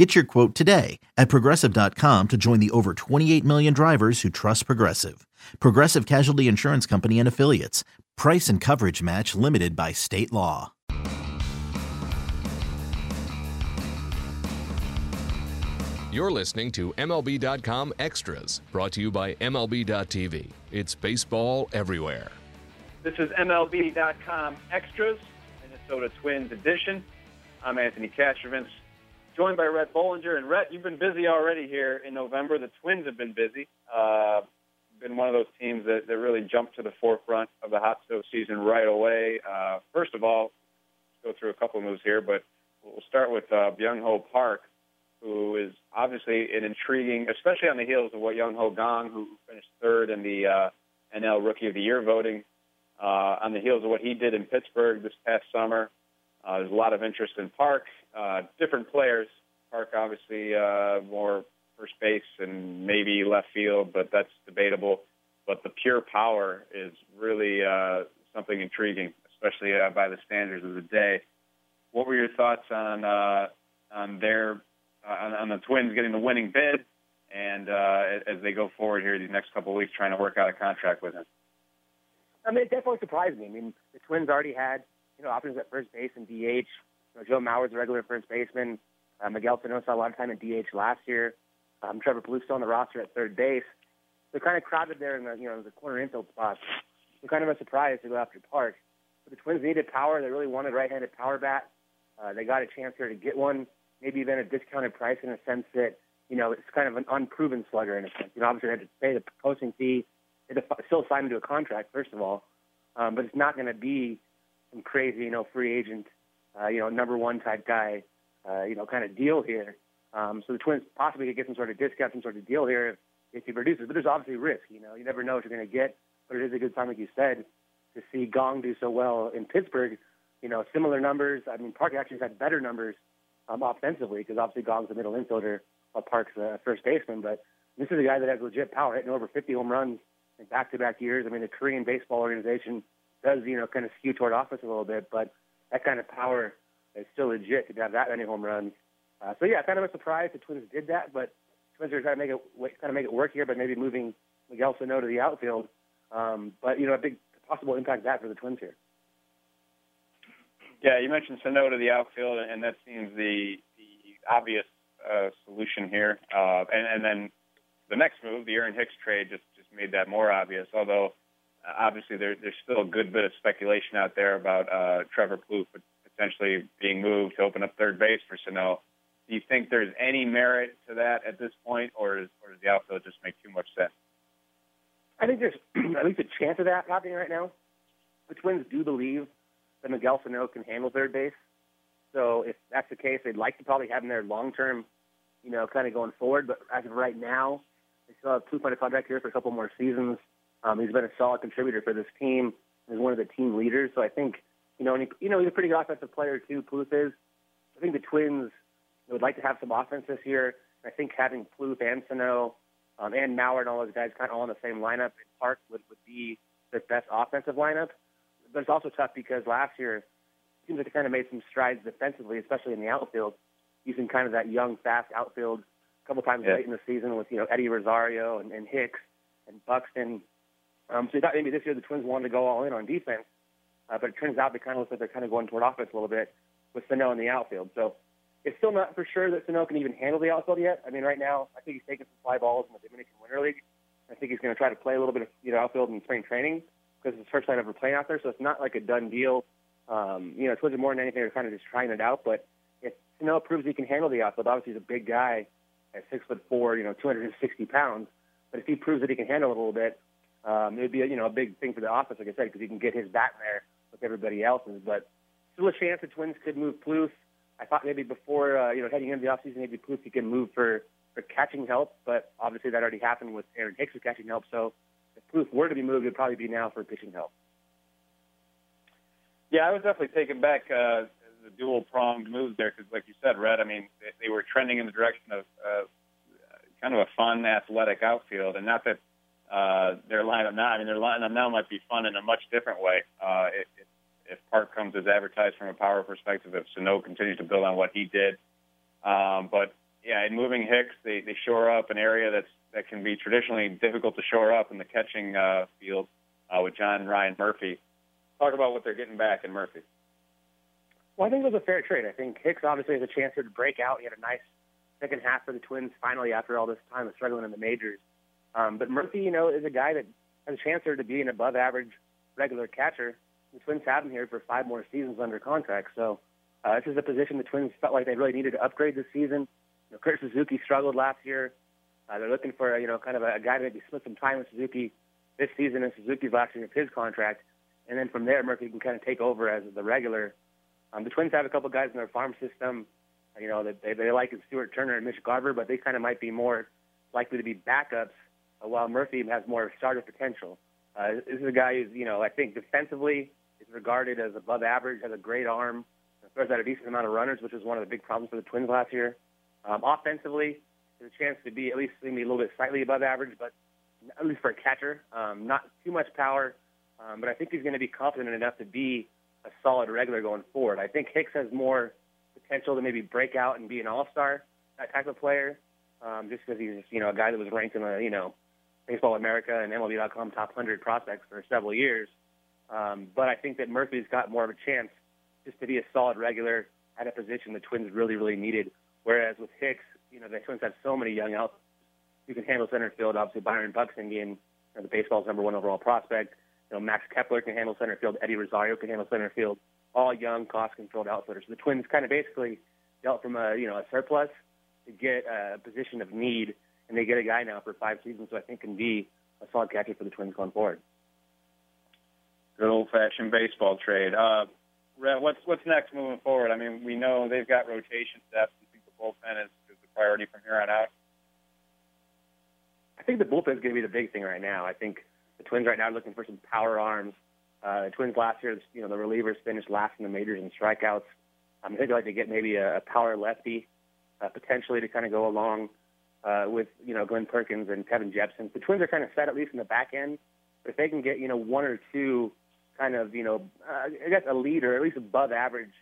Get your quote today at progressive.com to join the over 28 million drivers who trust Progressive. Progressive Casualty Insurance Company and Affiliates. Price and coverage match limited by state law. You're listening to MLB.com Extras, brought to you by MLB.tv. It's baseball everywhere. This is MLB.com Extras, Minnesota Twins edition. I'm Anthony Castrovince, joined by Rhett Bollinger. And Rhett, you've been busy already here in November. The Twins have been busy. Uh, been one of those teams that, that really jumped to the forefront of the hot stove season right away. Uh, first of all, go through a couple of moves here, but we'll start with uh, Byung Ho Park, who is obviously an intriguing, especially on the heels of what Jung Ho Kang, who finished third in the uh, NL Rookie of the Year voting, uh, on the heels of what he did in Pittsburgh this past summer. Uh, there's a lot of interest in Park. Uh, different players. Park, obviously, uh, more first base and maybe left field, but that's debatable. But the pure power is really uh, something intriguing, especially uh, by the standards of the day. What were your thoughts on uh, on their uh, on, on the Twins getting the winning bid, and uh, as they go forward here these next couple of weeks, trying to work out a contract with him? I mean, it definitely surprised me. I mean, the Twins already had you know options at first base and DH. Know, Joe Mauer's a regular first baseman. Uh, Miguel Sano saw a lot of time at DH last year. Um, Trevor Plouffe still on the roster at third base. They're kind of crowded there in the you know the corner infield spots. They're kind of a surprise to go after Park. But the Twins needed power. They really wanted right-handed power bat. Uh, they got a chance here to get one, maybe even a discounted price in a sense that you know it's kind of an unproven slugger in a sense. You know, obviously they had to pay the posting fee. They had to still sign him to a contract first of all, um, but it's not going to be some crazy you know free agent, uh, you know number one type guy, uh, you know kind of deal here. Um, so the Twins possibly could get some sort of discount, some sort of deal here if, if he produces. But there's obviously risk. You know, you never know what you're going to get. But it is a good sign, like you said, to see Kang do so well in Pittsburgh. You know, similar numbers. I mean, Park actually had better numbers um, offensively because obviously Kang's a middle infielder, while Park's a first baseman. But this is a guy that has legit power, hitting over 50 home runs in back-to-back years. I mean, the Korean baseball organization does, you know, kind of skew toward offense a little bit, but that kind of power is still legit to have that many home runs. Uh, so yeah, kind of a surprise the Twins did that, but Twins are trying to make it kind of make it work here, but maybe moving Miguel Sano to the outfield. Um, but you know, a big possible impact that for the Twins here. Yeah, you mentioned Sano to the outfield, and that seems the the obvious uh, solution here. Uh, and, and then the next move, the Aaron Hicks trade, just just made that more obvious. Although obviously there, there's still a good bit of speculation out there about uh, Trevor Plouffe potentially being moved to open up third base for Sano. Do you think there's any merit to that at this point, or, is, or does the outfield just make too much sense? I think there's at least a chance of that happening right now. The Twins do believe that Miguel Sano can handle third base. So if that's the case, they'd like to probably have him there long term, you know, kind of going forward. But as of right now, they still have two-point contract here for a couple more seasons. Um, he's been a solid contributor for this team. He's one of the team leaders. So I think, you know, and he, you know, he's a pretty good offensive player too. Plouffe is. I think the Twins would like to have some offense this year. I think having Plouffe and Sano um, and Mauer and all those guys kind of all in the same lineup in Park would, would be the best offensive lineup. But it's also tough because last year it seems like they kind of made some strides defensively, especially in the outfield, using kind of that young, fast outfield a couple times yeah. late in the season with you know Eddie Rosario and, and Hicks and Buxton. Um, so you thought maybe this year the Twins wanted to go all in on defense, uh, but it turns out they kind of look like they're kind of going toward offense a little bit with Sano in the outfield. So it's still not for sure that Sano can even handle the outfield yet. I mean, right now, I think he's taking some fly balls in the Dominican Winter League. I think he's going to try to play a little bit of you know outfield in spring training because it's the first time ever playing out there. So it's not like a done deal. Um, you know, Twins are more than anything, they're kind of just trying it out. But if Sano proves he can handle the outfield, obviously he's a big guy at six foot four, you know, 260 pounds. But if he proves that he can handle it a little bit, um, it would be a, you know a big thing for the offense, like I said, because he can get his bat in there with everybody else's. But still a chance the Twins could move Plouffe. I thought maybe before, uh, you know, heading into the offseason, maybe Plouffe can move for, for catching help, but obviously that already happened with Aaron Hicks with catching help. So if Plouffe were to be moved, it would probably be now for pitching help. Yeah, I was definitely taken back uh, the dual pronged moves there because, like you said, Rhett. I mean, they, they were trending in the direction of uh, kind of a fun, athletic outfield, and not that uh, their lineup now. I mean, their lineup now might be fun in a much different way. Uh, if, if Park comes as advertised from a power perspective, if Sano continues to build on what he did, um, but yeah, in moving Hicks, they they shore up an area that's that can be traditionally difficult to shore up in the catching uh, field uh, with John Ryan Murphy. Talk about what they're getting back in Murphy. Well, I think it was a fair trade. I think Hicks obviously has a chance here to break out. He had a nice second half for the Twins finally after all this time of struggling in the majors. Um, but Murphy, you know, is a guy that has a chance here to be an above average regular catcher. The Twins have him here for five more seasons under contract. So uh, this is a position the Twins felt like they really needed to upgrade this season. You know, Kurt Suzuki struggled last year. Uh, they're looking for you know kind of a, a guy to maybe split some time with Suzuki this season and Suzuki's last year of his contract, and then from there Murphy can kind of take over as the regular. Um, the Twins have a couple guys in their farm system, you know that they, they like Stuart Turner and Mitch Garver, but they kind of might be more likely to be backups, uh, while Murphy has more starter potential. Uh, this is a guy who's you know I think defensively is regarded as above average, has a great arm, throws out a decent amount of runners, which was one of the big problems for the Twins last year. Um, offensively, there's a chance to be at least maybe a little bit slightly above average, but at least for a catcher, um, not too much power. Um, but I think he's going to be confident enough to be a solid regular going forward. I think Hicks has more potential to maybe break out and be an all-star, that type of player, um, just because he's you know a guy that was ranked in the you know Baseball America and MLB.com top 100 prospects for several years. Um, but I think that Murphy's got more of a chance just to be a solid regular at a position the Twins really really needed. Whereas with Hicks, you know, the Twins have so many young outfielders who can handle center field. Obviously, Byron Buxton being you know, the baseball's number one overall prospect. You know, Max Kepler can handle center field. Eddie Rosario can handle center field. All young, cost-controlled outfielders. The Twins kind of basically dealt from a you know a surplus to get a position of need, and they get a guy now for five seasons, so I think can be a solid catcher for the Twins going forward. Good old-fashioned baseball trade. Uh, what's what's next moving forward? I mean, we know they've got rotation depth You think the bullpen is, is the priority from here on out? I think the bullpen is going to be the big thing right now. I think the Twins right now are looking for some power arms. Uh, the Twins last year, you know, the relievers finished last in the majors in strikeouts. Um, I think they'd like to get maybe a, a power lefty, uh, potentially to kind of go along uh, with, you know, Glenn Perkins and Kevin Jepsen. The Twins are kind of set at least in the back end. If they can get, you know, one or two kind of, you know, uh, I guess a leader, at least above average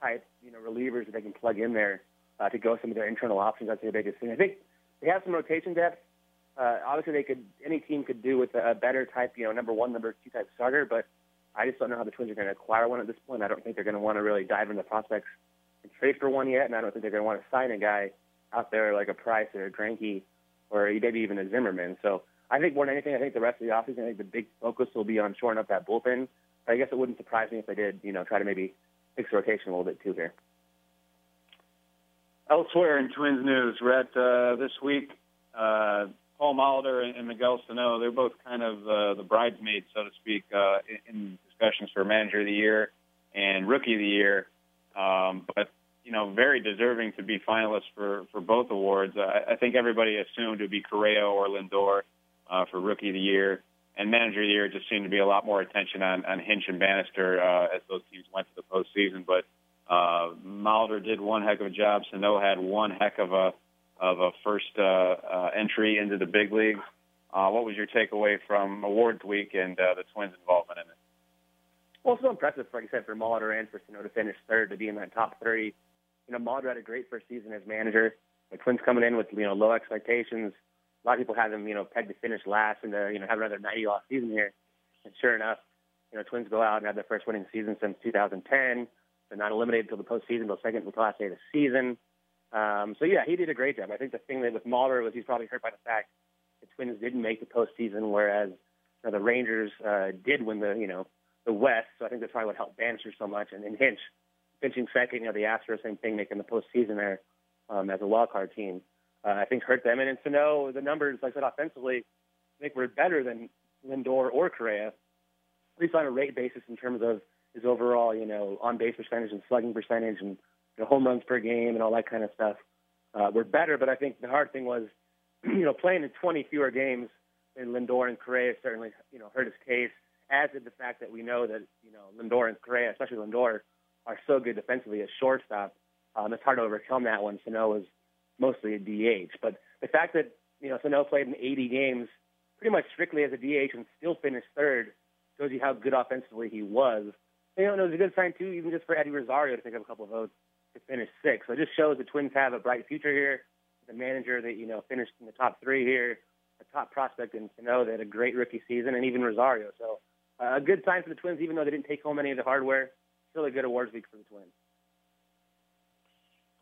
type, you know, relievers that they can plug in there, uh, to go some of their internal options. That's the biggest thing. I think they have some rotation depth. Uh, obviously, they could any team could do with a, better type, you know, number one, number two type starter. But I just don't know how the Twins are going to acquire one at this point. I don't think they're going to want to really dive into prospects and trade for one yet, and I don't think they're going to want to sign a guy out there like a Price or a Greinke or maybe even a Zimmermann. So I think more than anything, I think the rest of the offseason, I think the big focus will be on shoring up that bullpen. But I guess it wouldn't surprise me if they did, you know, try to maybe fix the rotation a little bit too here. Elsewhere in Twins news, Rhett, uh, this week, uh, Paul Molitor and, and Miguel Sano, they're both kind of uh, the bridesmaids, so to speak, uh, in, in discussions for Manager of the Year and Rookie of the Year. Um, but, you know, very deserving to be finalists for, for both awards. Uh, I think everybody assumed it would be Correa or Lindor uh, for Rookie of the Year. And Manager of the Year just seemed to be a lot more attention on, on Hinch and Banister uh, as those teams went to the postseason. But uh, Molitor did one heck of a job. Sano had one heck of a of a first uh, uh, entry into the big leagues. Uh, what was your takeaway from awards week and uh, the Twins' involvement in it? Well, it's so impressive, like I said, for Molitor and for Sano to finish third to be in that top 30. You know, Molitor had a great first season as manager. The Twins coming in with you know low expectations. A lot of people had them you know pegged to finish last and to you know have another 90 loss season here. And sure enough, you know Twins go out and have their first winning season since 2010. They're not eliminated until the postseason, until second to last day of the season. Um, so yeah, he did a great job. I think the thing that with Molitor was he's probably hurt by the fact the Twins didn't make the postseason, whereas you know, the Rangers uh, did win the you know the West. So I think that's probably what helped Banister so much. And, and Hinch finishing second, you know the Astros same thing, making the postseason there um, as a wild card team. Uh, I think hurt them. And then to know the numbers, like I said, offensively, I think we're better than Lindor or Correa, at least on a rate basis in terms of his overall, you know, on base percentage and slugging percentage and you know, home runs per game and all that kind of stuff uh, were better. But I think the hard thing was, you know, playing in 20 fewer games than Lindor and Correa certainly, you know, hurt his case. as did the fact that we know that you know Lindor and Correa, especially Lindor, are so good defensively at shortstop. Um, it's hard to overcome that when Sano was mostly a DH. But the fact that you know Sano played in 80 games pretty much strictly as a DH and still finished third shows you how good offensively he was. You know, and it was a good sign too, even just for Eddie Rosario to pick up a couple of votes to finish sixth. So it just shows the Twins have a bright future here. The manager that you know finished in the top three here, a top prospect in Sano that had a great rookie season, and even Rosario. So uh, a good sign for the Twins, even though they didn't take home any of the hardware. A good awards week for the Twins.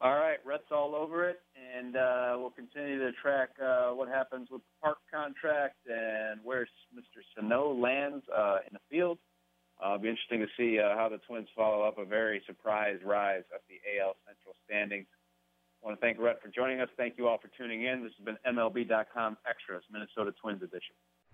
All right, Rhett's all over it, and uh, we'll continue to track uh, what happens with the Park contract and where Mr. Sano lands uh, in the field. Uh, it'll be interesting to see uh, how the Twins follow up a very surprise rise of the AL Central standings. I want to thank Rhett for joining us. Thank you all for tuning in. This has been MLB.com Extras, Minnesota Twins edition.